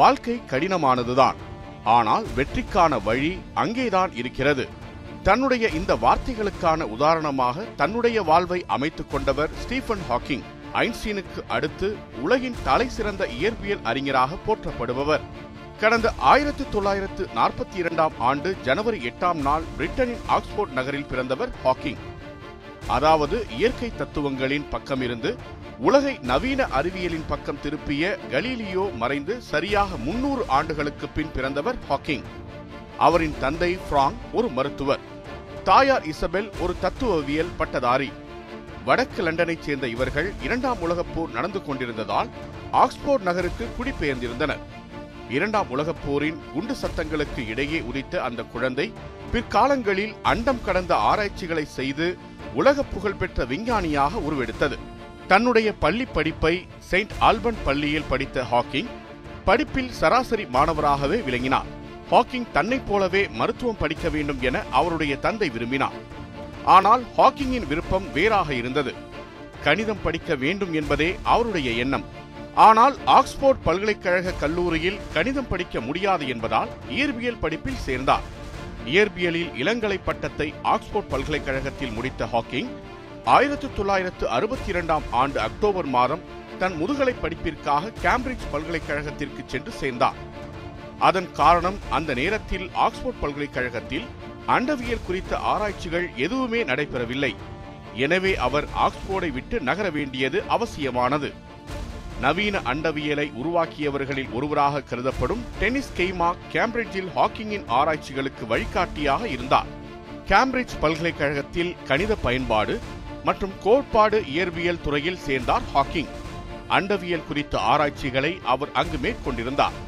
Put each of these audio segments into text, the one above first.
வாழ்க்கை கடினமானதுதான். ஆனால் வெற்றிக்கான வழி அங்கேதான் இருக்கிறது. தன்னுடைய இந்த வார்த்தைகளுக்கான உதாரணமாக தன்னுடைய வாழ்வை அமைத்துக் கொண்டவர் ஸ்டீஃபன் ஹாக்கிங் ஐன்ஸ்டீனுக்கு அடுத்து உலகின் தலை சிறந்த இயற்பியல் அறிஞராக போற்றப்படுபவர். கடந்த ஆயிரத்து தொள்ளாயிரத்து நாற்பத்தி இரண்டாம் ஆண்டு ஜனவரி எட்டாம் நாள் பிரிட்டனின் ஆக்ஸ்போர்ட் நகரில் பிறந்தவர் ஹாக்கிங். அதாவது இயற்கை தத்துவங்களின் பக்கமிருந்து உலகை நவீன அறிவியலின் பக்கம் திருப்பிய கலீலியோ மறைந்து சரியாக முன்னூறு ஆண்டுகளுக்கு பின் பிறந்தவர் ஹாக்கிங். அவரின் தந்தை பிராங்க் ஒரு மருத்துவர். தாயார் இசபெல் ஒரு தத்துவவியல் பட்டதாரி. வடக்கு லண்டனைச் சேர்ந்த இவர்கள் இரண்டாம் உலகப் போர் நடந்து கொண்டிருந்ததால் ஆக்ஸ்போர்ட் நகருக்கு குடிபெயர்ந்திருந்தனர். இரண்டாம் உலகப் போரின் குண்டு சத்தங்களுக்கு இடையே உதித்த அந்த குழந்தை பிற்காலங்களில் அண்டம் கடந்த ஆராய்ச்சிகளை செய்து உலக புகழ்பெற்ற விஞ்ஞானியாக உருவெடுத்தது. தன்னுடைய பள்ளி படிப்பை செயின்ட் ஆல்பன் பள்ளியில் படித்த ஹாக்கிங் படிப்பில் சராசரி மாணவராகவே விளங்கினார். ஹாக்கிங் தன்னைப் போலவே மருத்துவம் படிக்க வேண்டும் என அவருடைய தந்தை விரும்பினார். ஆனால் ஹாக்கிங்கின் விருப்பம் வேறாக இருந்தது. கணிதம் படிக்க வேண்டும் என்பதே அவருடைய எண்ணம். ஆனால் ஆக்ஸ்போர்ட் பல்கலைக்கழக கல்லூரியில் கணிதம் படிக்க முடியாது என்பதால் இயற்பியல் படிப்பில் சேர்ந்தார். இயற்பியலில் இளங்கலை பட்டத்தை ஆக்ஸ்போர்ட் பல்கலைக்கழகத்தில் முடித்த ஹாக்கிங் ஆயிரத்து தொள்ளாயிரத்து அறுபத்தி இரண்டாம் ஆண்டு அக்டோபர் மாதம் தன் முதுகலை படிப்பிற்காக கேம்பிரிட்ஜ் பல்கலைக்கழகத்திற்கு சென்று சேர்ந்தார். அதன் காரணம் அந்த நேரத்தில் ஆக்ஸ்போர்ட் பல்கலைக்கழகத்தில் அண்டவியல் குறித்த ஆராய்ச்சிகள் எதுவுமே நடைபெறவில்லை. எனவே அவர் ஆக்ஸ்போர்டை விட்டு நகர வேண்டியது அவசியமானது. நவீன அண்டவியலை உருவாக்கியவர்களில் ஒருவராக கருதப்படும் டென்னிஸ் கெய்மா கேம்பிரிட்ஜில் ஹாக்கிங்கின் ஆராய்ச்சிகளுக்கு வழிகாட்டியாக இருந்தார். கேம்பிரிட்ஜ் பல்கலைக்கழகத்தில் கணித பயன்பாடு மற்றும் கோட்பாடு இயற்பியல் துறையில் சேர்ந்தார் ஹாக்கிங். அண்டவியல் குறித்த ஆராய்ச்சிகளை அவர் அங்கு மேற்கொண்டிருந்தார்.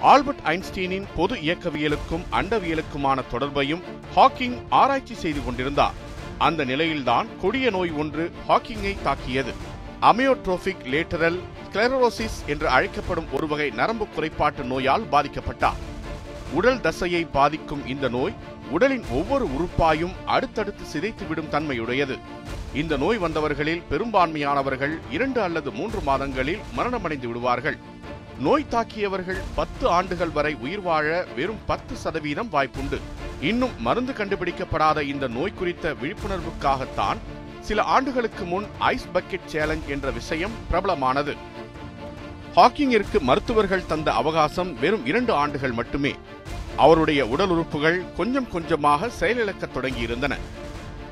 ஆல்பர்ட் ஐன்ஸ்டீனின் பொது இயக்கவியலுக்கும் அண்டவியலுக்குமான தொடர்பையும் ஹாக்கிங் ஆராய்ச்சி செய்து கொண்டிருந்தார். அந்த நிலையில்தான் கொடிய நோய் ஒன்று ஹாக்கிங்கை தாக்கியது. அமியோட்ரோபிக் லேட்டரல் ஸ்க்ளெரோசிஸ் என்று அழைக்கப்படும் ஒரு வகை நரம்பு குறைபாட்டு நோயால் பாதிக்கப்பட்டார். உடல் தசையை பாதிக்கும் இந்த நோய் உடலின் ஒவ்வொரு உறுப்பாயும் அடுத்தடுத்து சிதைத்துவிடும் தன்மையுடையது. இந்த நோய் வந்தவர்களில் பெரும்பான்மையானவர்கள் இரண்டு அல்லது மூன்று மாதங்களில் மரணமடைந்து விடுவார்கள். நோய் தாக்கியவர்கள் பத்து ஆண்டுகள் வரை உயிர் வாழ வெறும் பத்து சதவீதம் வாய்ப்புண்டு. இன்னும் மருந்து கண்டுபிடிக்கப்படாத இந்த நோய் குறித்த விழிப்புணர்வுக்காகத்தான் சில ஆண்டுகளுக்கு முன் ஐஸ் பக்கெட் சேலஞ்ச் என்ற விஷயம் பிரபலமானது. ஹாக்கிங்கிற்கு மருத்துவர்கள் தந்த அவகாசம் வெறும் இரண்டு ஆண்டுகள் மட்டுமே. அவருடைய உடல் உறுப்புகள் கொஞ்சம் கொஞ்சமாக செயலிழக்கத் தொடங்கியிருந்தன.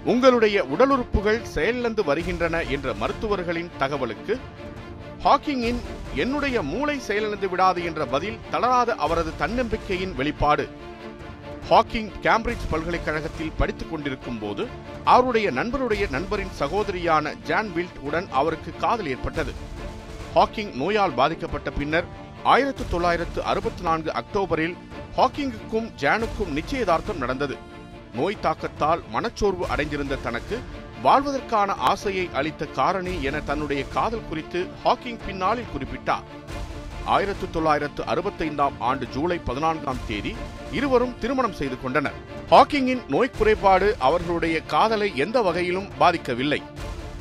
உங்களுடைய உடல் உறுப்புகள் செயலிழந்து வருகின்றன என்ற மருத்துவர்களின் தகவலுக்கு ஹாக்கிங்கின் என்னுடைய மூளை செயலிழந்து விடாது என்ற பதில் தளராத அவரது தன்னம்பிக்கையின் வெளிப்பாடு ஹாக்கிங் கேம்பிரிட்ஜ் பல்கலைக்கழகத்தில் படித்துக் கொண்டிருக்கும் போது அவருடைய நண்பருடைய நண்பரின் சகோதரியான ஜான் வில்ட் உடன் அவருக்கு காதல் ஏற்பட்டது. ஹாக்கிங் நோயால் பாதிக்கப்பட்ட பின்னர் ஆயிரத்து தொள்ளாயிரத்து அறுபத்தி நான்கு அக்டோபரில் ஹாக்கிங்குக்கும் ஜானுக்கும் நிச்சயதார்த்தம் நடந்தது. நோய் தாக்கத்தால் மனச்சோர்வு அடைந்திருந்த தனக்கு வாழ்வதற்கான ஆசையை அளித்த காரணி என தன்னுடைய காதல் குறித்து ஹாக்கிங் பின்னாளில் குறிப்பிட்டார். ஆயிரத்து தொள்ளாயிரத்து அறுபத்தைந்தாம் ஆண்டு ஜூலை பதினான்காம் தேதி இருவரும் திருமணம் செய்து கொண்டனர். ஹாக்கிங்கின் நோய் குறைபாடு அவர்களுடைய காதலை எந்த வகையிலும் பாதிக்கவில்லை.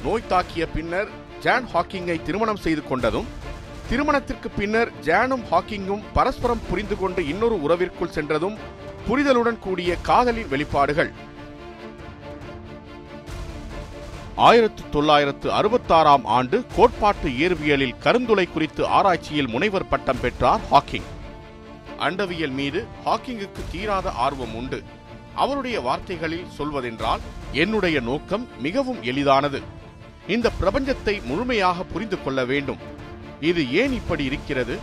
நோய் தாக்கிய பின்னர் ஜான் ஹாக்கிங்கை திருமணம் செய்து கொண்டதும் திருமணத்திற்கு பின்னர் ஜானும் ஹாக்கிங்கும் பரஸ்பரம் புரிந்து கொண்டு இன்னொரு உறவிற்குள் சென்றதும் புரிதலுடன் கூடிய காதலின் வெளிப்பாடுகள். ஆயிரத்து தொள்ளாயிரத்து அறுபத்தாறாம் ஆண்டு கோட்பாட்டு இயற்பியலில் கருந்துளை குறித்து ஆராய்ச்சியில் முனைவர் பட்டம் பெற்றார் ஹாக்கிங். அண்டவியல் மீது ஹாக்கிங்குக்கு தீராத ஆர்வம் உண்டு. அவருடைய வார்த்தைகளில் சொல்வதென்றால் என்னுடைய நோக்கம் மிகவும் எளிதானது. இந்த பிரபஞ்சத்தை முழுமையாக புரிந்து கொள்ள வேண்டும். இது ஏன் இப்படி இருக்கிறது?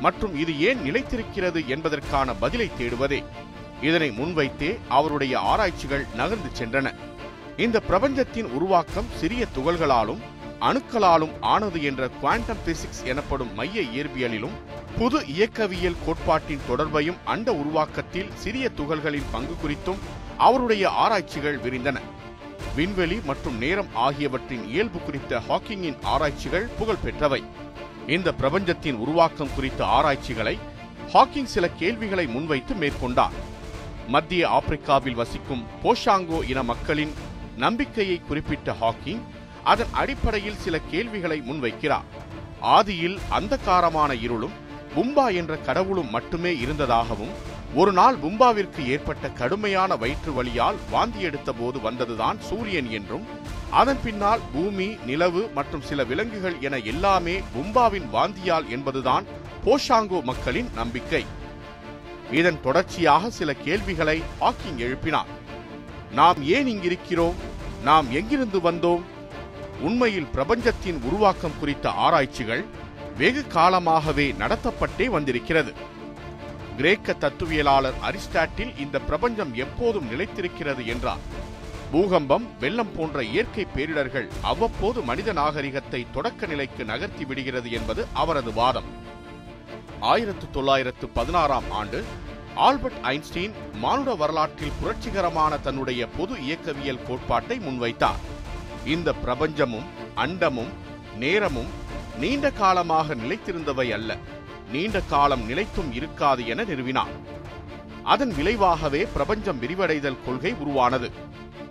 மற்றும் இது ஏன் நிலைத்திருக்கிறது என்பதற்கான பதிலை தேடுவதே. இதனை முன்வைத்தே அவருடைய ஆராய்ச்சிகள் நகர்ந்து சென்றன. இந்த பிரபஞ்சத்தின் உருவாக்கம் சிறிய துகள்களாலும் அணுக்களாலும் ஆனது என்ற குவாண்டம் பிசிக்ஸ் எனப்படும் மைய இயற்பியலிலும் புது இயக்கவியல் கோட்பாட்டின் தொடர்பையும் அண்ட உருவாக்கத்தில் சிறிய துகள்களின் பங்கு குறித்தும் அவருடைய ஆராய்ச்சிகள் விரிந்தன. விண்வெளி மற்றும் நேரம் ஆகியவற்றின் இயல்பு குறித்த ஹாக்கிங்கின் ஆராய்ச்சிகள் புகழ்பெற்றவை. இந்த பிரபஞ்சத்தின் உருவாக்கம் குறித்த ஆராய்ச்சிகளை ஹாக்கிங் சில கேள்விகளை முன்வைத்து மேற்கொண்டார். மத்திய ஆப்பிரிக்காவில் வசிக்கும் போஷாங்கோ இன மக்களின் நம்பிக்கையை குறிப்பிட்ட ஹாக்கிங் அதன் அடிப்படையில் சில கேள்விகளை முன்வைக்கிறார். ஆதியில் அந்தகாரமான இருளும் பும்பா என்ற கடவுளும் மட்டுமே இருந்ததாகவும் ஒரு நாள் பும்பாவிற்கு ஏற்பட்ட கடுமையான வயிற்று வலியால் வாந்தி எடுத்த போது வந்ததுதான் சூரியன் என்றும் அதன் பின்னால் பூமி நிலவு மற்றும் சில விலங்குகள் என எல்லாமே பும்பாவின் வாந்தியால் என்பதுதான் போஷாங்கோ மக்களின் நம்பிக்கை. இதன் தொடர்ச்சியாக சில கேள்விகளை ஹாக்கிங் எழுப்பினார். நாம் ஏன் இங்கிருக்கிறோம்? நாம் எங்கிருந்து வந்தோம்? உண்மையில் பிரபஞ்சத்தின் உருவாக்கம் குறித்த ஆராய்ச்சிகள் வெகு காலமாகவே நடத்தப்பட்டே வந்திருக்கிறது. கிரேக்க தத்துவியலாளர் அரிஸ்டாட்டில் இந்த பிரபஞ்சம் எப்போதும் நிலைத்திருக்கிறது என்றார். பூகம்பம் வெள்ளம் போன்ற இயற்கை பேரிடர்கள் அவ்வப்போது மனித நாகரிகத்தை தொடக்க நிலைக்கு நகர்த்தி விடுகிறது என்பது அவரது வாதம். ஆயிரத்து தொள்ளாயிரத்து பதினாறாம் ஆண்டு ஆல்பர்ட் ஐன்ஸ்டீன் மானுட வரலாற்றில் புரட்சிகரமான தன்னுடைய பொது இயக்கவியல் கோட்பாட்டை முன்வைத்தார். இந்த பிரபஞ்சமும் அண்டமும் நேரமும் நீண்ட காலமாக நிலைத்திருந்தவை அல்ல. நீண்ட காலம் நிலைத்தும் இருக்காது என நிறுவினார் அதன் விளைவாகவே பிரபஞ்சம் விரிவடைதல் கொள்கை உருவானது.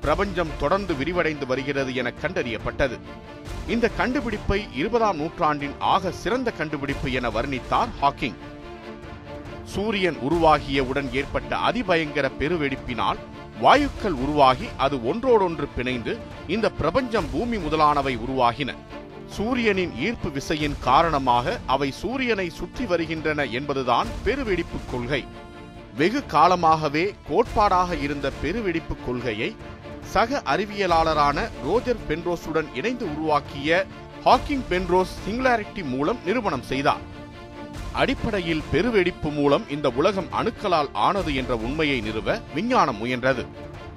பிரபஞ்சம் தொடர்ந்து விரிவடைந்து வருகிறது என கண்டறியப்பட்டது. இந்த கண்டுபிடிப்பை இருபதாம் நூற்றாண்டின் ஆக சிறந்த கண்டுபிடிப்பு என வர்ணித்தார் ஹாக்கிங். சூரியன் உருவாகியவுடன் ஏற்பட்ட அதிபயங்கர பெருவெடிப்பினால் வாயுக்கள் உருவாகி அது ஒன்றோடொன்று பிணைந்து இந்த பிரபஞ்சம் பூமி முதலானவை உருவாகின. சூரியனின் ஈர்ப்பு விசையின் காரணமாக அவை சூரியனை சுற்றி வருகின்றன என்பதுதான் பெருவெடிப்பு கொள்கை. வெகு காலமாகவே கோட்பாடாக இருந்த பெருவெடிப்பு கொள்கையை சக அறிவியலாளரான ரோஜர் பென்ரோஸுடன் இணைந்து உருவாக்கிய ஹாக்கிங் பென்ரோஸ் சிங்குலாரிட்டி மூலம் நிரூபணம் செய்தார். அடிப்படையில் பெருவெடிப்பு மூலம் இந்த உலகம் அணுக்களால் ஆனது என்ற உண்மையை நிறுவ விஞ்ஞானம் முயன்றது.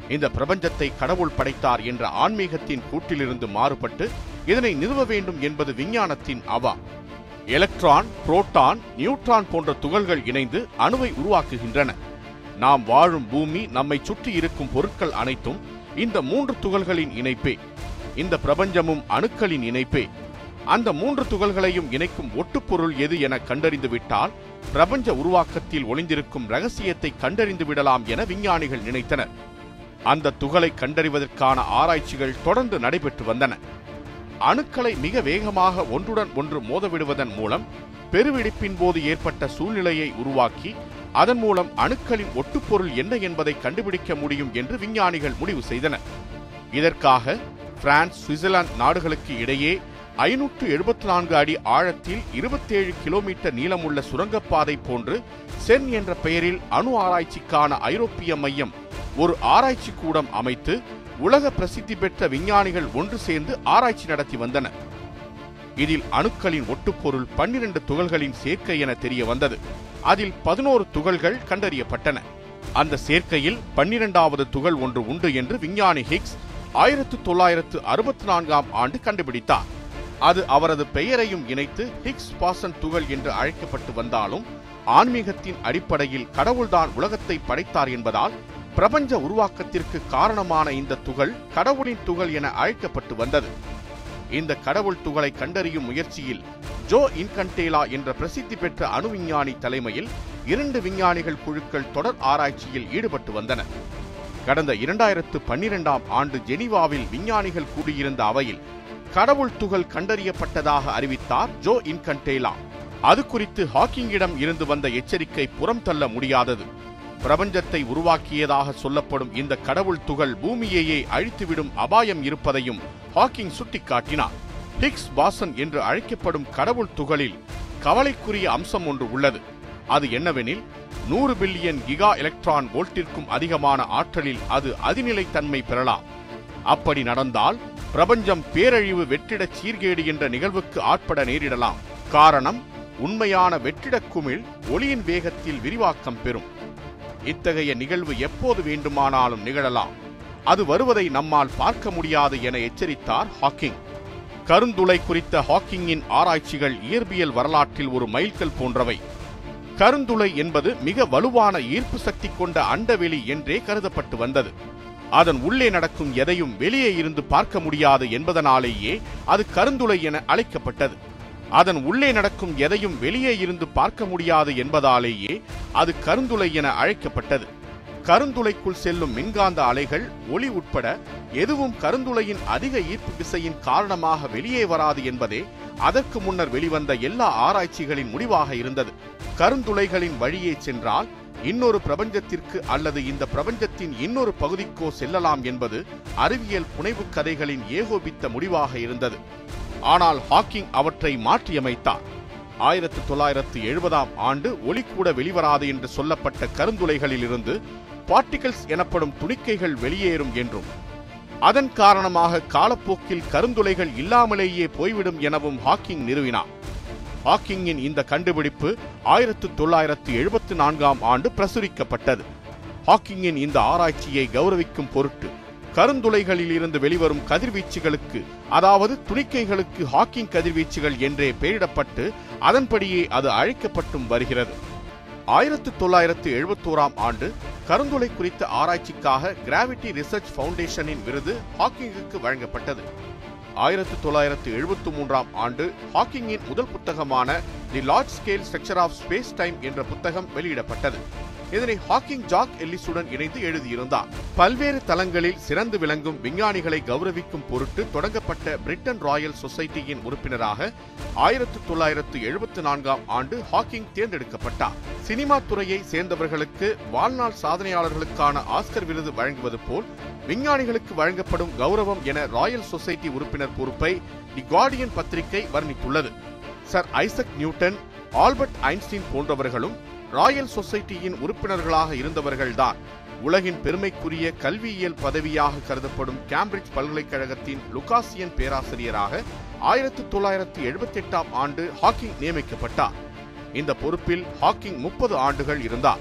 இந்த பிரபஞ்சத்தை கடவுள் படைத்தார் என்ற ஆன்மீகத்தின் கூட்டிலிருந்து மாறுபட்டு இதனை நிறுவ வேண்டும் என்பது விஞ்ஞானத்தின் அவா. எலக்ட்ரான் புரோட்டான் நியூட்ரான் போன்ற துகள்கள் இணைந்து அணுவை உருவாக்குகின்றன. நாம் வாழும் பூமி நம்மை சுற்றி இருக்கும் பொருட்கள் அனைத்தும் இந்த மூன்று துகள்களின் இணைப்பே. இந்த பிரபஞ்சமும் அணுக்களின் இணைப்பே. அந்த மூன்று துகள்களையும் இணைக்கும் ஒட்டுப்பொருள் எது என கண்டறிந்து விட்டால் பிரபஞ்ச உருவாக்கத்தில் ஒளிந்திருக்கும் ரகசியத்தை கண்டறிந்து விடலாம் என விஞ்ஞானிகள் நினைத்தனர். அந்த துகளை கண்டறிவதற்கான ஆராய்ச்சிகள் தொடர்ந்து நடைபெற்று வந்தன. அணுக்களை மிக வேகமாக ஒன்றுடன் ஒன்று மோதவிடுவதன் மூலம் பெருவெடிப்பின் போது ஏற்பட்ட சூழ்நிலையை உருவாக்கி அதன் மூலம் அணுக்களின் ஒட்டுப்பொருள் என்ன என்பதை கண்டுபிடிக்க முடியும் என்று விஞ்ஞானிகள் முடிவு செய்தனர் இதற்காக பிரான்ஸ் சுவிட்சர்லாந்து நாடுகளுக்கு இடையே ஐநூற்று எழுபத்தி நான்கு அடி ஆழத்தில் இருபத்தேழு கிலோமீட்டர் நீளமுள்ள சுரங்கப்பாதை போன்று சென் என்ற பெயரில் அணு ஆராய்ச்சிக்கான ஐரோப்பிய மையம் ஒரு ஆராய்ச்சி கூடம் அமைத்து உலக பிரசித்தி பெற்ற விஞ்ஞானிகள் ஒன்று சேர்ந்து ஆராய்ச்சி நடத்தி வந்தனர் இதில் அணுக்களின் ஒட்டுப்பொருள் பன்னிரண்டு துகள்களின் சேர்க்கை என தெரிய வந்தது. அதில் பதினோரு துகள்கள் கண்டறியப்பட்டன. அந்த சேர்க்கையில் பன்னிரெண்டாவது துகள் ஒன்று உண்டு என்று விஞ்ஞானி ஹிக்ஸ் ஆயிரத்து தொள்ளாயிரத்து அறுபத்தி நான்காம் ஆண்டு கண்டுபிடித்தார். அது அவரது பெயரையும் இணைத்து ஹிக்ஸ் பாசன் துகள் என்று அழைக்கப்பட்டு வந்தாலும் ஆன்மீகத்தின் அடிப்படையில் கடவுள்தான் உலகத்தை படைத்தார் என்பதால் பிரபஞ்ச உருவாக்கத்திற்கு காரணமான இந்த துகள் கடவுளின் துகள் என அழைக்கப்பட்டு வந்தது. இந்த கடவுள் துகளை கண்டறியும் முயற்சியில் ஜோ இன்கண்டேலா என்ற பிரசித்தி பெற்ற அணு விஞ்ஞானி தலைமையில் இரண்டு விஞ்ஞானிகள் குழுக்கள் தொடர் ஆராய்ச்சியில் ஈடுபட்டு வந்தன. கடந்த இரண்டாயிரத்து பன்னிரெண்டாம் ஆண்டு ஜெனீவாவில் விஞ்ஞானிகள் கூடியிருந்த அவையில் கடவுள் துகள் கண்டறியப்பட்டதாக அறிவித்தார் ஜோ இன்கண்டேலா. அது குறித்து ஹாக்கிங்கிடம் இருந்து வந்த எச்சரிக்கை புறம் தள்ள முடியாதது. பிரபஞ்சத்தை உருவாக்கியதாக சொல்லப்படும் இந்த கடவுள் துகள் பூமியையே அழித்துவிடும் அபாயம் இருப்பதையும் ஹாக்கிங் சுட்டிக்காட்டினார். ஹிக்ஸ் பாசன் என்று அழைக்கப்படும் கடவுள் துகளில் கவலைக்குரிய அம்சம் ஒன்று உள்ளது. அது என்னவெனில் நூறு பில்லியன் கிகா எலக்ட்ரான் வோல்ட்டிற்கும் அதிகமான ஆற்றலில் அது அதிநிலைத்தன்மை பெறலாம். அப்படி நடந்தால் பிரபஞ்சம் பேரழிவு வெற்றிடச் சீர்கேடு என்ற நிகழ்வுக்கு ஆட்பட நேரிடலாம். காரணம் உண்மையான வெற்றிடக் குமிழ் ஒளியின் வேகத்தில் விரிவாக்கம் பெறும். இத்தகைய நிகழ்வு எப்போது வேண்டுமானாலும் நிகழலாம். அது வருவதை நம்மால் பார்க்க முடியாது என எச்சரித்தார் ஹாக்கிங். கருந்துளை குறித்த ஹாக்கிங்கின் ஆராய்ச்சிகள் இயற்பியல் வரலாற்றில் ஒரு மைல்கல் போன்றவை. கருந்துளை என்பது மிக வலுவான ஈர்ப்பு சக்தி கொண்ட அண்டவெளி என்றே கருதப்பட்டு வந்தது. அதன் உள்ளே நடக்கும் எதையும் வெளியே இருந்து பார்க்க முடியாது என்பதனாலேயே அது கருந்துளை என அழைக்கப்பட்டது. அதன் உள்ளே நடக்கும் எதையும் வெளியே இருந்து பார்க்க முடியாது என்பதாலேயே அது கருந்துளை என அழைக்கப்பட்டது. கருந்துளைக்குள் செல்லும் மின்காந்த அலைகள் ஒளி உட்பட எதுவும் கருந்துளையின் அதிக ஈர்ப்பு விசையின் காரணமாக வெளியே வராது என்பதே அதற்கு முன்னர் வெளிவந்த எல்லா ஆராய்ச்சிகளின் முடிவாக இருந்தது. கருந்துளைகளின் வழியே சென்றால் இன்னொரு பிரபஞ்சத்திற்கு அல்லது இந்த பிரபஞ்சத்தின் இன்னொரு பகுதிக்கோ செல்லலாம் என்பது அறிவியல் புனைவு கதைகளின் ஏகோபித்த முடிவாக இருந்தது. ஆனால் ஹாக்கிங் அவற்றை மாற்றியமைத்தார். ஆயிரத்து தொள்ளாயிரத்து எழுபதாம் ஆண்டு ஒளி கூட வெளிவராது என்று சொல்லப்பட்ட கருந்துளைகளில் இருந்து பார்ட்டிகல்ஸ் எனப்படும் துணிக்கைகள் வெளியேறும் என்றும் அதன் காரணமாக காலப்போக்கில் கருந்துளைகள் இல்லாமலேயே போய்விடும் எனவும் ஹாக்கிங் நிறுவினார். ஹாக்கிங்கின் இந்த கண்டுபிடிப்பு ஆயிரத்து தொள்ளாயிரத்து எழுபத்து நான்காம் ஆண்டு பிரசுரிக்கப்பட்டது. ஹாக்கிங்கின் இந்த ஆராய்ச்சியை கௌரவிக்கும் பொருட்டு கருந்துளைகளில் இருந்து வெளிவரும் கதிர்வீச்சுகளுக்கு அதாவது துணிக்கைகளுக்கு ஹாக்கிங் கதிர்வீச்சுகள் என்றே பெயரிடப்பட்டு அதன்படியே அது அழைக்கப்பட்டும் வருகிறது. ஆயிரத்து தொள்ளாயிரத்து எழுபத்தோராம் ஆண்டு கருந்துளை குறித்த ஆராய்ச்சிக்காக கிராவிட்டி ரிசர்ச் ஃபவுண்டேஷனின் விருது ஹாக்கிங்குக்கு வழங்கப்பட்டது. ஆயிரத்து தொள்ளாயிரத்து எழுபத்து மூன்றாம் ஆண்டு ஹாக்கிங்கின் முதல் புத்தகமான the large scale structure of space time என்ற புத்தகம் வெளியிடப்பட்டது. இதனை ஹாக்கிங் ஜாக் எல்லிஸுடன் இணைந்து எழுதியிருந்தார். பல்வேறு தளங்களில் சிறந்து விளங்கும் விஞ்ஞானிகளை கௌரவிக்கும் பொருட்டு தொடங்கப்பட்ட பிரிட்டன் ராயல் சொசைட்டியின் உறுப்பினராக ஆயிரத்து தொள்ளாயிரத்து எழுபத்தி நான்காம் ஆண்டு ஹாக்கிங் தேர்ந்தெடுக்கப்பட்டார். சினிமா துறையை சேர்ந்தவர்களுக்கு வாழ்நாள் சாதனையாளர்களுக்கான ஆஸ்கர் விருது வழங்குவது போல் விஞ்ஞானிகளுக்கு வழங்கப்படும் கௌரவம் என ராயல் சொசைட்டி உறுப்பினர் பொறுப்பை தி கார்டியன் பத்திரிகை வர்ணித்துள்ளது. Sir Isaac Newton Albert Einstein போன்றவர்களும் ராயல் சொசைட்டியின் உறுப்பினர்களாக இருந்தவர்கள்தான் உலகின் பெருமைக்குரிய கல்வியியல் பதவியாக கருதப்படும் கேம்பிரிட்ஜ் பல்கலைக்கழகத்தின் லுகாசியன் பேராசிரியராக ஆயிரத்து தொள்ளாயிரத்து எழுபத்தி எட்டாம் ஆண்டு ஹாக்கிங் நியமிக்கப்பட்டார். இந்த பொறுப்பில் ஹாக்கிங் முப்பது ஆண்டுகள் இருந்தார்.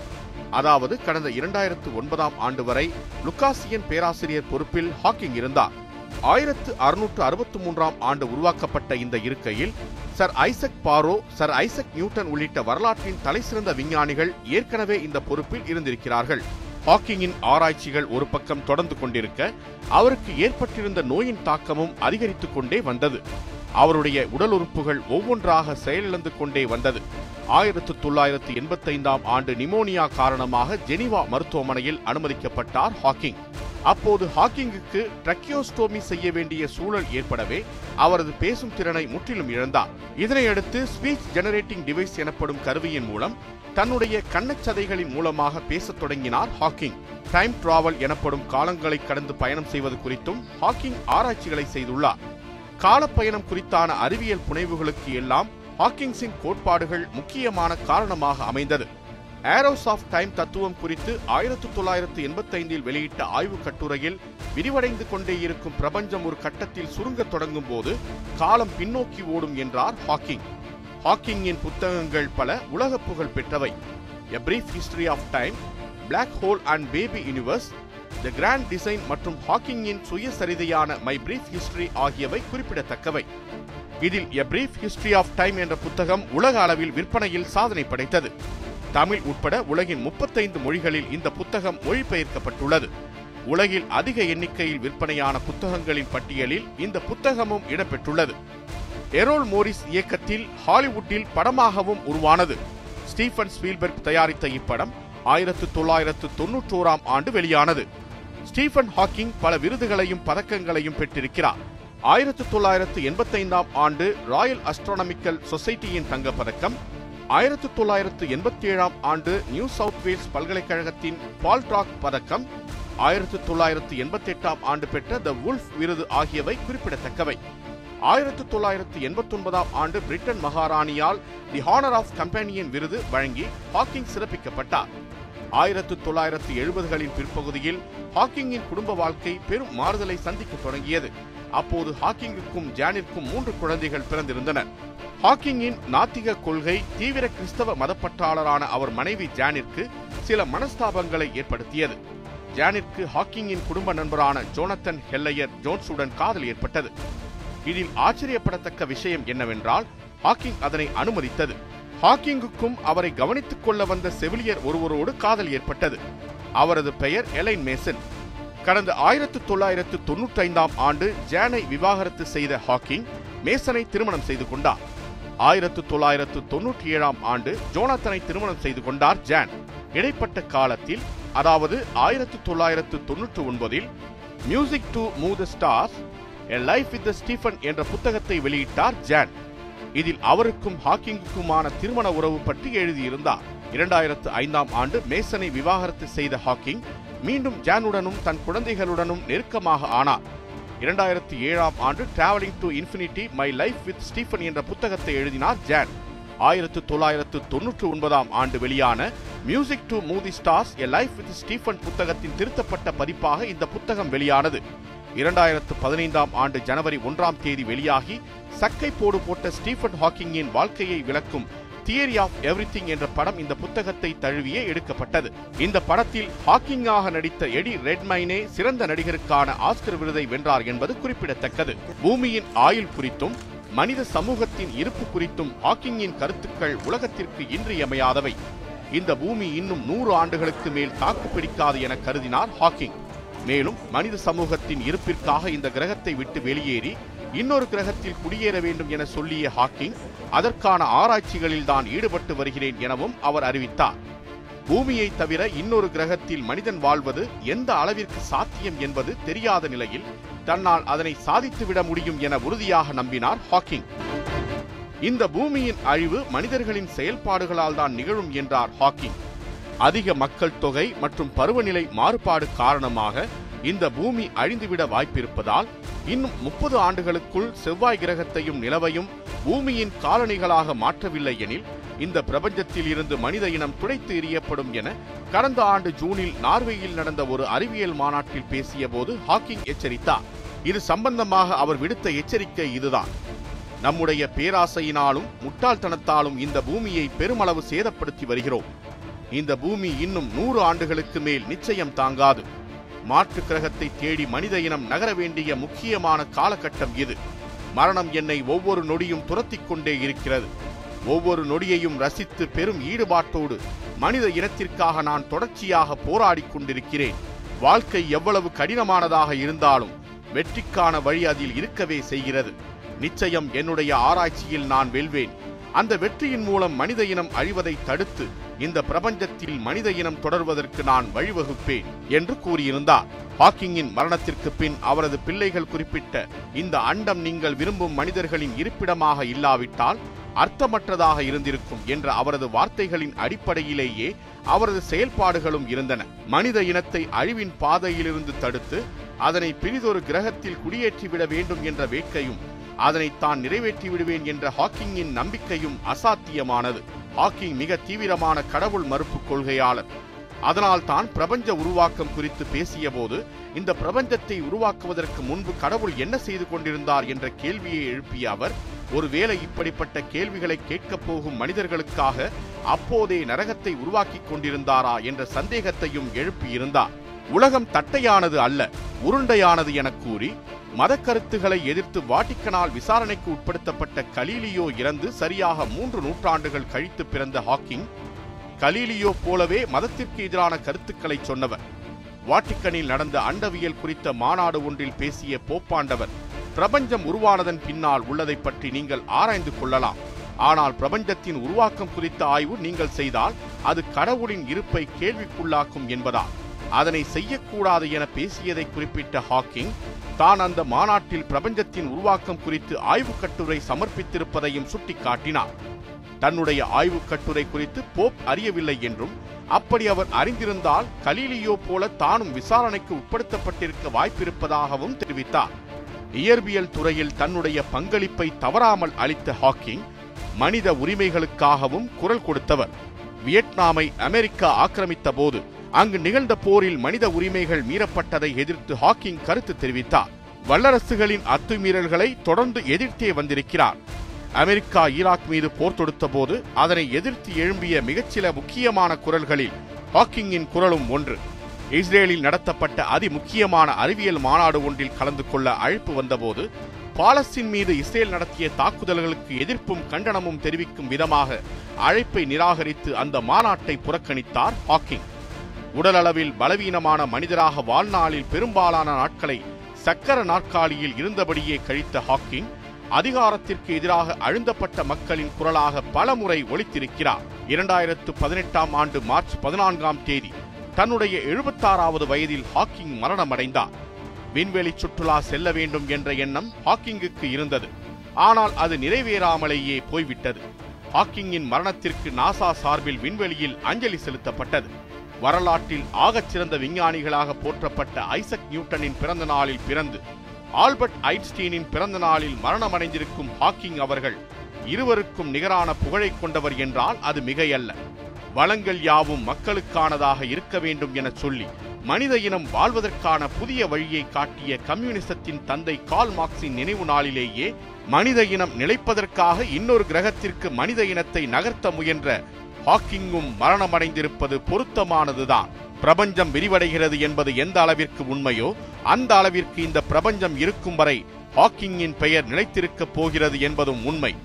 அதாவது கடந்த இரண்டாயிரத்து ஒன்பதாம் ஆண்டு வரை லுகாசியன் பேராசிரியர் பொறுப்பில் ஹாக்கிங் இருந்தார். ஆயிரத்து அறுநூற்று அறுபத்தி மூன்றாம் ஆண்டு உருவாக்கப்பட்ட இந்த இருக்கையில் sir Isaac Barrow sir Isaac Newton உள்ளிட்ட வரலாற்றின் தலைசிறந்த விஞ்ஞானிகள் ஏற்கனவே இந்த பொறுப்பில் இருந்திருக்கிறார்கள். ஹாக்கிங்கின் ஆராய்ச்சிகள் ஒரு பக்கம் தொடர்ந்து கொண்டிருக்க அவருக்கு ஏற்பட்டிருந்த நோயின் தாக்கமும் அதிகரித்துக் கொண்டே வந்தது. அவருடைய உடல் உறுப்புகள் ஒவ்வொன்றாக செயலிழந்து கொண்டே வந்தது. ஆயிரத்து தொள்ளாயிரத்து எண்பத்தைந்தாம் ஆண்டு நிமோனியா காரணமாக ஜெனிவா மருத்துவமனையில் அனுமதிக்கப்பட்டார் ஹாக்கிங். அப்போது ஹாக்கிங்குக்கு ட்ரக்கியோஸ்டோமி செய்ய வேண்டிய சூழல் ஏற்படவே அவரது பேசும் திறனை முற்றிலும் இழந்தார். இதனையடுத்து ஸ்பீச் ஜெனரேட்டிங் டிவைஸ் எனப்படும் கருவியின் மூலம் தன்னுடைய கண்ணச்சதைகளின் மூலமாக பேசத் தொடங்கினார் ஹாக்கிங். டைம் டிராவல் எனப்படும் காலங்களை கடந்து பயணம் செய்வது குறித்தும் ஹாக்கிங் ஆராய்ச்சிகளை செய்துள்ளார். காலப்பயணம் குறித்தான அறிவியல் புனைவுகளுக்கு எல்லாம் ஹாக்கிங்ஸின் கோட்பாடுகள் முக்கியமான காரணமாக அமைந்தது. ஏரோஸ் ஆஃப் டைம் தத்துவம் குறித்து ஆயிரத்து தொள்ளாயிரத்து எண்பத்தைந்தில் வெளியிட்ட ஆய்வுக் கட்டுரையில் விரிவடைந்து கொண்டே இருக்கும் பிரபஞ்சம் ஒரு கட்டத்தில் சுருங்கத் தொடங்கும் போது காலம் பின்னோக்கி ஓடும் என்றார் ஹாக்கிங் ஹாக்கிங்கின் புத்தகங்கள் பல உலக புகழ் பெற்றவை. A brief history of time black hole and baby universe the grand design மற்றும் ஹாக்கிங்கின் சுயசரிதையான மை பிரீஃப் ஹிஸ்டரி ஆகியவை குறிப்பிடத்தக்கவை. இதில் a brief history of time என்ற புத்தகம் உலக அளவில் விற்பனையில் சாதனை படைத்தது. தமிழ் உட்பட உலகின் முப்பத்தைந்து மொழிகளில் இந்த புத்தகம் மொழிபெயர்க்கப்பட்டுள்ளது. உலகில் அதிக எண்ணிக்கையில் விற்பனையான புத்தகங்களின் பட்டியலில் இந்த புத்தகமும் இடம்பெற்றுள்ளது. எரோல் மோரிஸ் இயக்கத்தில் ஹாலிவுட்டில் படமாகவும் உருவானது. ஸ்டீஃபன் ஸ்பீல்பர்க் தயாரித்த இப்படம் ஆயிரத்து தொள்ளாயிரத்து தொன்னூற்றோராம் ஆண்டு வெளியானது. ஸ்டீஃபன் ஹாக்கிங் பல விருதுகளையும் பதக்கங்களையும் பெற்றிருக்கிறார். ஆயிரத்து தொள்ளாயிரத்து எண்பத்தைந்தாம் ஆண்டு ராயல் அஸ்ட்ரானமிக்கல் சொசைட்டியின் தங்கப்பதக்கம். ஆயிரத்து தொள்ளாயிரத்து எண்பத்தி ஏழாம் ஆண்டு நியூ சவுத் வேல்ஸ் பல்கலைக்கழகத்தின் பால்ட்ராக் பதக்கம். ஆயிரத்து தொள்ளாயிரத்து எண்பத்தி எட்டாம் ஆண்டு பெற்ற த வுல்ஃப் விருது ஆகியவை குறிப்பிடத்தக்கவை. ஆயிரத்து தொள்ளாயிரத்து எண்பத்தி ஒன்பதாம் ஆண்டு பிரிட்டன் மகாராணியால் தி ஹானர் ஆஃப் கம்பெனியின் விருது வழங்கி ஹாக்கிங் சிறப்பிக்கப்பட்டார். ஆயிரத்து தொள்ளாயிரத்து எழுபதுகளின் பிற்பகுதியில் ஹாக்கிங்கின் குடும்ப வாழ்க்கை பெரும் மாறுதலை சந்திக்க தொடங்கியது. அப்போது ஹாக்கிங்குக்கும் ஜானிற்கும் மூன்று குழந்தைகள் பிறந்திருந்தனர் ஹாக்கிங்கின் நாத்திக கொள்கை தீவிர கிறிஸ்தவ மதப்பற்றாளரான அவர் மனைவி ஜானிற்கு சில மனஸ்தாபங்களை ஏற்படுத்தியது. ஜானிற்கு ஹாக்கிங்கின் குடும்ப நண்பரான ஜோனத்தன் ஹெல்லையர் ஜோன்ஸுடன் காதல் ஏற்பட்டது. இதில் ஆச்சரியப்படத்தக்க விஷயம் என்னவென்றால் ஹாக்கிங் அதனை அனுமதித்தது. ஹாக்கிங்குக்கும் அவரை கவனித்துக் கொள்ள வந்த செவிலியர் ஒருவரோடு காதல் ஏற்பட்டது. அவரது பெயர் எலைன் மேசன். கடந்த ஆயிரத்து தொள்ளாயிரத்து தொன்னூற்றி ஐந்தாம் ஆண்டு ஜானை விவாகரத்து செய்த ஹாக்கிங் மேசனை திருமணம் செய்து கொண்டார். ஆயிரத்து தொள்ளாயிரத்து தொன்னூற்றி ஏழாம் ஆண்டு ஜோனாத்தனை திருமணம் செய்து கொண்டார் ஜான். இடைப்பட்ட காலத்தில் அதாவது ஆயிரத்து தொள்ளாயிரத்து தொன்னூற்று ஒன்பதில் music to move the stars a life with Stephen என்ற புத்தகத்தை வெளியிட்டார் ஜான். இதில் அவருக்கும் ஹாக்கிங்குக்குமான திருமண உறவு பற்றி எழுதியிருந்தார். இரண்டாயிரத்து ஐந்தாம் ஆண்டு மேசனை விவாகரத்து செய்த ஹாக்கிங் மீண்டும் ஜானுடனும் தன் குழந்தைகளுடனும் நெருக்கமாக ஆனார். இரண்டாயிரத்தி ஏழாம் ஆண்டு travelling to infinity my life with Stephen என்ற புத்தகத்தை எழுதினார் ஜான். ஆயிரத்து தொள்ளாயிரத்து தொன்னூற்று ஒன்பதாம் ஆண்டு வெளியான music to movie stars a life with Stephen புத்தகத்தின் திருத்தப்பட்ட பதிப்பாக இந்த புத்தகம் வெளியானது. இரண்டாயிரத்து பதினைந்தாம் ஆண்டு ஜனவரி ஒன்றாம் தேதி வெளியாகி சக்கை போடு போட்ட ஸ்டீஃபன் ஹாக்கிங்கின் வாழ்க்கையை விளக்கும் தியரி ஆஃப் எவ்ரிதிங் என்ற படம் இந்த புத்தகத்தை தழுவியே எடுக்கப்பட்டது. இந்த படத்தில் ஹாக்கிங்காக நடித்த எடி ரெட்மைனே சிறந்த நடிகருக்கான ஆஸ்கர் விருதை வென்றார் என்பது குறிப்பிடத்தக்கது. பூமியின் ஆயுள் குறித்தும் மனித சமூகத்தின் இருப்பு குறித்தும் ஹாக்கிங்கின் கருத்துக்கள் உலகத்திற்கு இன்றியமையாதவை. இந்த பூமி இன்னும் நூறு ஆண்டுகளுக்கு மேல் தாக்கு பிடிக்காது என கருதினார் ஹாக்கிங். மேலும் மனித சமூகத்தின் இருப்பிற்காக இந்த கிரகத்தை விட்டு வெளியேறி இன்னொரு கிரகத்தில் குடியேற வேண்டும் என சொல்லிய ஹாக்கிங் அதற்கான ஆராய்ச்சிகளில் தான் ஈடுபட்டு வருகிறேன் எனவும் அவர் அறிவித்தார். பூமியை தவிர இன்னொரு கிரகத்தில் மனிதன் வாழ்வது எந்த அளவிற்கு சாத்தியம் என்பது தெரியாத நிலையில் தன்னால் அதனை சாதித்துவிட முடியும் என உறுதியாக நம்பினார் ஹாக்கிங். இந்த பூமியின் அழிவு மனிதர்களின் செயல்பாடுகளால் தான் நிகழும் என்றார் ஹாக்கிங். அதிக மக்கள் தொகை மற்றும் பருவநிலை மாறுபாடு காரணமாக இந்த பூமி அழிந்துவிட வாய்ப்பிருப்பதால் இன்னும் முப்பது ஆண்டுகளுக்குள் செவ்வாய் கிரகத்தையும் நிலவையும் பூமியின் காலனிகளாக மாற்றவில்லை எனில் இந்த பிரபஞ்சத்தில் இருந்து மனித இனம் துடைத்து எறியப்படும் என கடந்த ஆண்டு ஜூனில் நார்வேயில் நடந்த ஒரு அறிவியல் மாநாட்டில் பேசிய போது ஹாக்கிங் எச்சரித்தார். இது சம்பந்தமாக அவர் விடுத்த எச்சரிக்கை இதுதான். நம்முடைய பேராசையினாலும் முட்டாள்தனத்தாலும் இந்த பூமியை பெருமளவு சேதப்படுத்தி வருகிறோம். இந்த பூமி இன்னும் நூறு ஆண்டுகளுக்கு மேல் நிச்சயம் தாங்காது. மாற்று கிரகத்தை தேடி மனித இனம் நகர வேண்டிய முக்கியமான காலகட்டம் இது. மரணம் என்னை ஒவ்வொரு நொடியும் துரத்திக் கொண்டே இருக்கிறது. ஒவ்வொரு நொடியையும் ரசித்து பெரும் ஈடுபாட்டோடு மனித இனத்திற்காக நான் தொடர்ச்சியாக போராடி கொண்டிருக்கிறேன். வாழ்க்கை எவ்வளவு கடினமானதாக இருந்தாலும் வெற்றிக்கான வழி அதில் இருக்கவே செய்கிறது. நிச்சயம் என்னுடைய ஆராய்ச்சியில் நான் வெல்வேன். அந்த வெற்றியின் மூலம் மனித இனம் அழிவதை தடுத்து இந்த பிரபஞ்சத்தில் மனித இனம் தொடர்வதற்கு நான் வழிவகுப்பேன் என்று கூறியிருந்தார். ஹாக்கிங்கின் மரணத்திற்கு பின் அவரது பிள்ளைகள் குறிப்பிட்ட இந்த அண்டம் நீங்கள் விரும்பும் மனிதர்களின் இருப்பிடமாக இல்லாவிட்டால் அர்த்தமற்றதாக இருந்திருக்கும் என்ற அவரது வார்த்தைகளின் அடிப்படையிலேயே அவரது செயல்பாடுகளும் இருந்தன. மனித இனத்தை அழிவின் பாதையிலிருந்து தடுத்து அதனை பிரிதொரு கிரகத்தில் குடியேற்றிவிட வேண்டும் என்ற வேட்கையும் அதனை தான் நிறைவேற்றி விடுவேன் என்ற ஹாக்கிங்கின் நம்பிக்கையும் அசாத்தியமானது. ஹாக்கிங் மிக தீவிரமான கடவுள் மறுப்பு கொள்கையாளர். அதனால் தான் பிரபஞ்ச உருவாக்கம் குறித்து பேசியபோது இந்த பிரபஞ்சத்தை உருவாக்குவதற்கு முன்பு கடவுள் என்ன செய்து கொண்டிருந்தார் என்ற கேள்வியை எழுப்பிய அவர் ஒருவேளை இப்படிப்பட்ட கேள்விகளை கேட்கப் போகும் மனிதர்களுக்காக அப்போதே நரகத்தை உருவாக்கிக் கொண்டிருந்தாரா என்ற சந்தேகத்தையும் எழுப்பியிருந்தார். உலகம் தட்டையானது அல்ல உருண்டையானது என கூறி மத கருத்துக்களை எதிர்த்து வாட்டிக்கனால் விசாரணைக்கு உட்படுத்தப்பட்ட கலீலியோ இறந்து சரியாக மூன்று நூற்றாண்டுகள் கழித்து பிறந்த ஹாக்கிங் கலீலியோ போலவே மதத்திற்கு எதிரான கருத்துக்களை சொன்னவர். வாட்டிக்கனில் நடந்த அண்டவியல் குறித்த மாநாடு ஒன்றில் பேசிய போப்பாண்டவர் பிரபஞ்சம் உருவானதன் பின்னால் உள்ளதை பற்றி நீங்கள் ஆராய்ந்து கொள்ளலாம். ஆனால் பிரபஞ்சத்தின் உருவாக்கம் குறித்த ஆய்வு நீங்கள் செய்தால் அது கடவுளின் இருப்பை கேள்விக்குள்ளாக்கும் என்பதால். அதனை செய்யக்கூடாது என பேசியதை குறிப்பிட்ட ஹாக்கிங் தான் அந்த மாநாட்டில் பிரபஞ்சத்தின் உருவாக்கம் குறித்து ஆய்வுக் கட்டுரை சமர்ப்பித்திருப்பதையும் சுட்டிக்காட்டினார். தன்னுடைய ஆய்வுக் கட்டுரை குறித்து போப் அறியவில்லை என்றும் அப்படி அவர் அறிந்திருந்தால் கலீலியோ போல தானும் விசாரணைக்கு உட்படுத்தப்பட்டிருக்க வாய்ப்பிருப்பதாகவும் தெரிவித்தார். இயற்பியல் துறையில் தன்னுடைய பங்களிப்பை தவறாமல் அளித்த ஹாக்கிங் மனித உரிமைகளுக்காகவும் குரல் கொடுத்தவர். வியட்நாமை அமெரிக்கா ஆக்கிரமித்த போது அங்கு நிகழ்ந்த போரில் மனித உரிமைகள் மீறப்பட்டதை எதிர்த்து ஹாக்கிங் கருத்து தெரிவித்தார். வல்லரசுகளின் அத்துமீறல்களை தொடர்ந்து எதிர்த்தே வந்திருக்கிறார். அமெரிக்கா ஈராக் மீது போர் தொடுத்த போது அதனை எதிர்த்து எழும்பிய மிகச்சில முக்கியமான குரல்களில் ஹாக்கிங்கின் குரலும் ஒன்று. இஸ்ரேலில் நடத்தப்பட்ட அதி முக்கியமான அறிவியல் மாநாடு ஒன்றில் கலந்து கொள்ள அழைப்பு வந்தபோது பாலஸ்தீன் மீது இஸ்ரேல் நடத்திய தாக்குதல்களுக்கு எதிர்ப்பும் கண்டனமும் தெரிவிக்கும் விதமாக அழைப்பை நிராகரித்து அந்த மாநாட்டை புறக்கணித்தார் ஹாக்கிங். உடலளவில் பலவீனமான மனிதராக வாழ்நாளில் பெரும்பாலான நாட்களை சக்கர நாற்காலியில் இருந்தபடியே கழித்த ஹாக்கிங் அதிகாரத்திற்கு எதிராக அழுந்தப்பட்ட மக்களின் குரலாக பலமுறை ஒழித்திருக்கிறார் இரண்டாயிரத்து பதினெட்டாம் ஆண்டு மார்ச் பதினான்காம் தேதி தன்னுடைய எழுபத்தாறாவது வயதில் ஹாக்கிங் மரணமடைந்தார். விண்வெளி சுற்றுலா செல்ல வேண்டும் என்ற எண்ணம் ஹாக்கிங்குக்கு இருந்தது. ஆனால் அது நிறைவேறாமலேயே போய்விட்டது. ஹாக்கிங்கின் மரணத்திற்கு நாசா சார்பில் விண்வெளியில் அஞ்சலி செலுத்தப்பட்டது. வரலாற்றில் ஆகச் சிறந்த விஞ்ஞானிகளாக போற்றப்பட்ட ஐசக் நியூட்டனின் பிறந்த நாளில் பிறந்து ஆல்பர்ட் ஐன்ஸ்டீனின் பிறந்த நாளில் மரணமடைந்திருக்கும் ஹாக்கிங் அவர்கள் இருவருக்கும் நிகரான புகழை கொண்டவர் என்றால் அது மிகையல்ல. வளங்கள் யாவும் மக்களுக்கானதாக இருக்க வேண்டும் என சொல்லி மனித இனம் வாழ்வதற்கான புதிய வழியை காட்டிய கம்யூனிசத்தின் தந்தை கால் மார்க்சின் நினைவு நாளிலேயே மனித இனம் நிலைப்பதற்காக இன்னொரு கிரகத்திற்கு மனித இனத்தை நகர்த்த முயன்ற ஹாக்கிங்கும் மரணமடைந்திருப்பது பொருத்தமானதுதான். பிரபஞ்சம் விரிவடைகிறது என்பது எந்த அளவிற்கு உண்மையோ அந்த அளவிற்கு இந்த பிரபஞ்சம் இருக்கும் வரை ஹாக்கிங்கின் பெயர் நிலைத்திருக்கப் போகிறது என்பதும் உண்மை.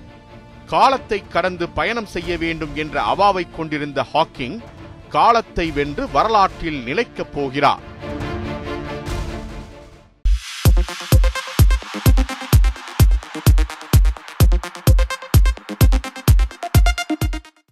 காலத்தை கடந்து பயணம் செய்ய வேண்டும் என்ற அவாவை கொண்டிருந்த ஹாக்கிங் காலத்தை வென்று வரலாற்றில் நிலைக்கப் போகிறார்.